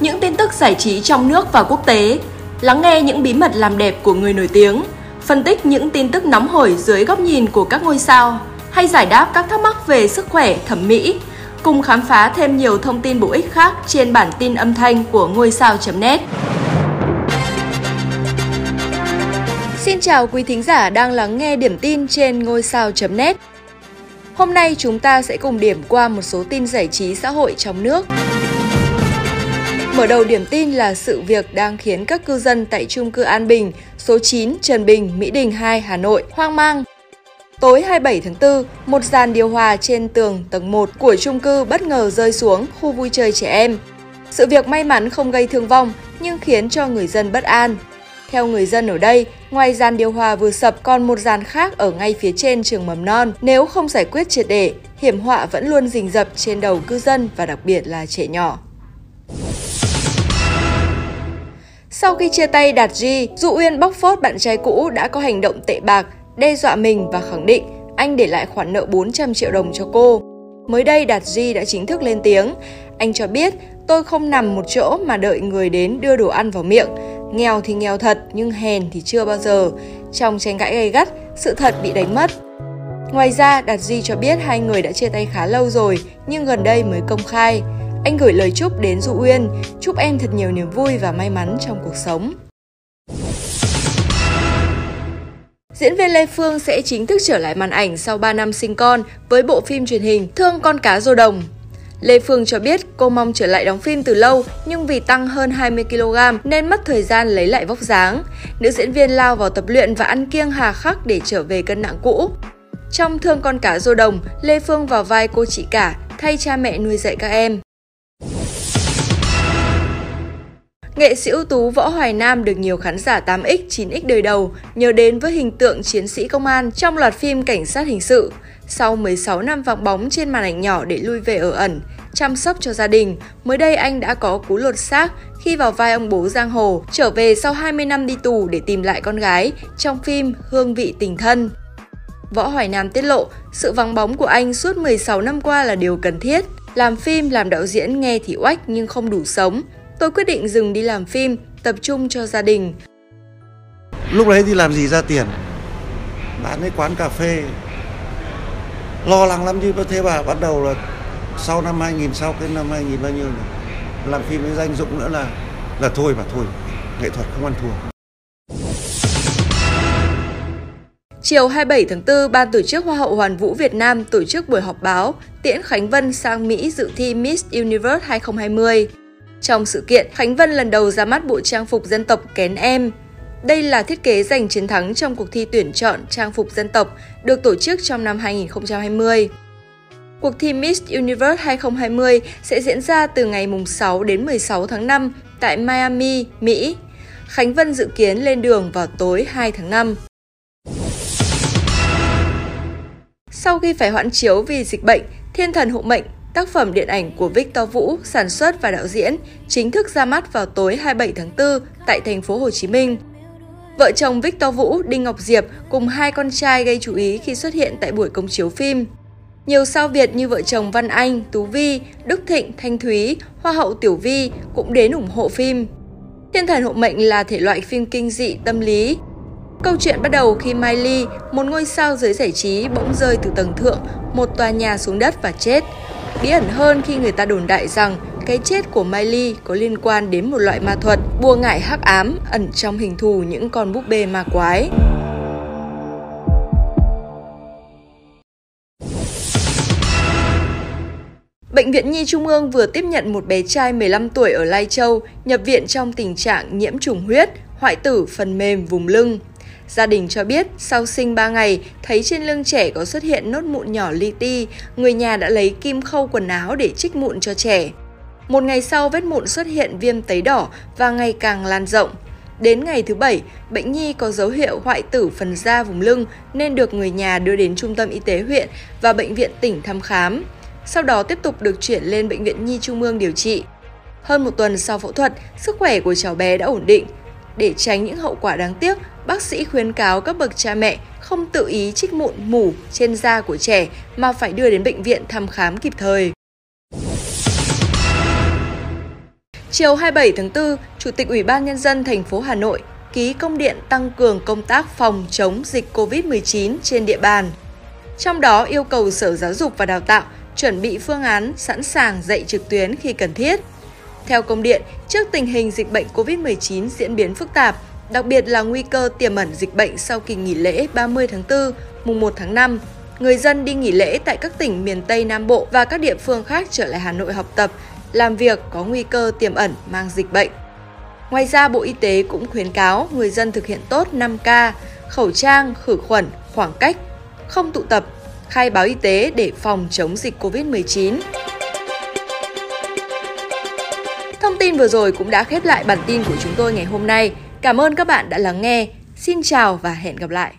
những tin tức giải trí trong nước và quốc tế, lắng nghe những bí mật làm đẹp của người nổi tiếng, phân tích những tin tức nóng hổi dưới góc nhìn của các ngôi sao, hay giải đáp các thắc mắc về sức khỏe, thẩm mỹ, cùng khám phá thêm nhiều thông tin bổ ích khác trên bản tin âm thanh của ngôi sao.net. Xin chào quý thính giả đang lắng nghe điểm tin trên ngôi sao.net. Hôm nay chúng ta sẽ cùng điểm qua một số tin giải trí xã hội trong nước. Mở đầu điểm tin là sự việc đang khiến các cư dân tại chung cư An Bình, số 9 Trần Bình, Mỹ Đình 2, Hà Nội hoang mang. Tối 27 tháng 4, một dàn điều hòa trên tường tầng 1 của chung cư bất ngờ rơi xuống khu vui chơi trẻ em. Sự việc may mắn không gây thương vong nhưng khiến cho người dân bất an. Theo người dân ở đây, ngoài dàn điều hòa vừa sập còn một dàn khác ở ngay phía trên trường mầm non. Nếu không giải quyết triệt để, hiểm họa vẫn luôn rình rập trên đầu cư dân và đặc biệt là trẻ nhỏ. Sau khi chia tay Đạt di Dụ Uyên bóc phốt bạn trai cũ đã có hành động tệ bạc, đe dọa mình và khẳng định anh để lại khoản nợ 400 triệu đồng cho cô. Mới đây Đạt di đã chính thức lên tiếng. Anh cho biết, tôi không nằm một chỗ mà đợi người đến đưa đồ ăn vào miệng. Nghèo thì nghèo thật, nhưng hèn thì chưa bao giờ. Trong tranh cãi gay gắt, sự thật bị đánh mất. Ngoài ra, Đạt di cho biết hai người đã chia tay khá lâu rồi, nhưng gần đây mới công khai. Anh gửi lời chúc đến du Uyên, chúc em thật nhiều niềm vui và may mắn trong cuộc sống. Diễn viên Lê Phương sẽ chính thức trở lại màn ảnh sau 3 năm sinh con với bộ phim truyền hình Thương con cá rô đồng. Lê Phương cho biết cô mong trở lại đóng phim từ lâu nhưng vì tăng hơn 20kg nên mất thời gian lấy lại vóc dáng. Nữ diễn viên lao vào tập luyện và ăn kiêng hà khắc để trở về cân nặng cũ. Trong Thương con cá rô đồng, Lê Phương vào vai cô chị cả thay cha mẹ nuôi dạy các em. Nghệ sĩ ưu tú Võ Hoài Nam được nhiều khán giả 8X, 9X đời đầu nhớ đến với hình tượng chiến sĩ công an trong loạt phim Cảnh sát hình sự. Sau 16 năm vắng bóng trên màn ảnh nhỏ để lui về ở ẩn, chăm sóc cho gia đình, mới đây anh đã có cú lột xác khi vào vai ông bố Giang Hồ, trở về sau 20 năm đi tù để tìm lại con gái trong phim Hương vị tình thân. Võ Hoài Nam tiết lộ, sự vắng bóng của anh suốt 16 năm qua là điều cần thiết. Làm phim, làm đạo diễn nghe thì oách nhưng không đủ sống, tôi quyết định dừng đi làm phim, tập trung cho gia đình. Lúc đấy thì làm gì ra tiền? Bán cái quán cà phê. Lo lắng lắm chứ thế bà bắt đầu là sau năm 2000, sau cái năm 2000 bao nhiêu này. Làm phim với danh dụng nữa là là thôi và thôi. Nghệ thuật không ăn thua. Chiều 27 tháng 4, Ban tổ chức Hoa hậu Hoàn vũ Việt Nam tổ chức buổi họp báo tiễn Khánh Vân sang Mỹ dự thi Miss Universe 2020. Trong sự kiện, Khánh Vân lần đầu ra mắt bộ trang phục dân tộc Kén Em. Đây là thiết kế giành chiến thắng trong cuộc thi tuyển chọn trang phục dân tộc được tổ chức trong năm 2020. Cuộc thi Miss Universe 2020 sẽ diễn ra từ ngày 6 đến 16 tháng 5 tại Miami, Mỹ. Khánh Vân dự kiến lên đường vào tối 2 tháng 5. Sau khi phải hoãn chiếu vì dịch bệnh, Thiên thần hộ mệnh Tác phẩm điện ảnh của Victor Vũ, sản xuất và đạo diễn, chính thức ra mắt vào tối 27 tháng 4 tại thành phố Hồ Chí Minh. Vợ chồng Victor Vũ, Đinh Ngọc Diệp cùng hai con trai gây chú ý khi xuất hiện tại buổi công chiếu phim. Nhiều sao Việt như vợ chồng Văn Anh, Tú Vi, Đức Thịnh, Thanh Thúy, Hoa hậu Tiểu Vi cũng đến ủng hộ phim. Thiên thần hộ mệnh là thể loại phim kinh dị tâm lý. Câu chuyện bắt đầu khi Miley, một ngôi sao giới giải trí bỗng rơi từ tầng thượng, một tòa nhà xuống đất và chết. Bí ẩn hơn khi người ta đồn đại rằng cái chết của Miley có liên quan đến một loại ma thuật, bùa ngải hắc ám ẩn trong hình thù những con búp bê ma quái. Bệnh viện Nhi Trung ương vừa tiếp nhận một bé trai 15 tuổi ở Lai Châu nhập viện trong tình trạng nhiễm trùng huyết, hoại tử phần mềm vùng lưng. Gia đình cho biết sau sinh 3 ngày, thấy trên lưng trẻ có xuất hiện nốt mụn nhỏ li ti, người nhà đã lấy kim khâu quần áo để trích mụn cho trẻ. Một ngày sau, vết mụn xuất hiện viêm tấy đỏ và ngày càng lan rộng. Đến ngày thứ bảy, bệnh nhi có dấu hiệu hoại tử phần da vùng lưng nên được người nhà đưa đến trung tâm y tế huyện và bệnh viện tỉnh thăm khám. Sau đó tiếp tục được chuyển lên bệnh viện Nhi Trung ương điều trị. Hơn một tuần sau phẫu thuật, sức khỏe của cháu bé đã ổn định. Để tránh những hậu quả đáng tiếc, bác sĩ khuyến cáo các bậc cha mẹ không tự ý trích mụn mủ trên da của trẻ mà phải đưa đến bệnh viện thăm khám kịp thời. Chiều 27 tháng 4, Chủ tịch Ủy ban Nhân dân thành phố Hà Nội ký công điện tăng cường công tác phòng chống dịch COVID-19 trên địa bàn. Trong đó yêu cầu Sở Giáo dục và Đào tạo chuẩn bị phương án sẵn sàng dạy trực tuyến khi cần thiết. Theo công điện, trước tình hình dịch bệnh COVID-19 diễn biến phức tạp, đặc biệt là nguy cơ tiềm ẩn dịch bệnh sau kỳ nghỉ lễ 30 tháng 4, mùng 1 tháng 5, người dân đi nghỉ lễ tại các tỉnh miền Tây Nam Bộ và các địa phương khác trở lại Hà Nội học tập, làm việc có nguy cơ tiềm ẩn mang dịch bệnh. Ngoài ra, Bộ Y tế cũng khuyến cáo người dân thực hiện tốt 5K, khẩu trang, khử khuẩn, khoảng cách, không tụ tập, khai báo y tế để phòng chống dịch COVID-19. Thông tin vừa rồi cũng đã khép lại bản tin của chúng tôi ngày hôm nay. Cảm ơn các bạn đã lắng nghe. Xin chào và hẹn gặp lại.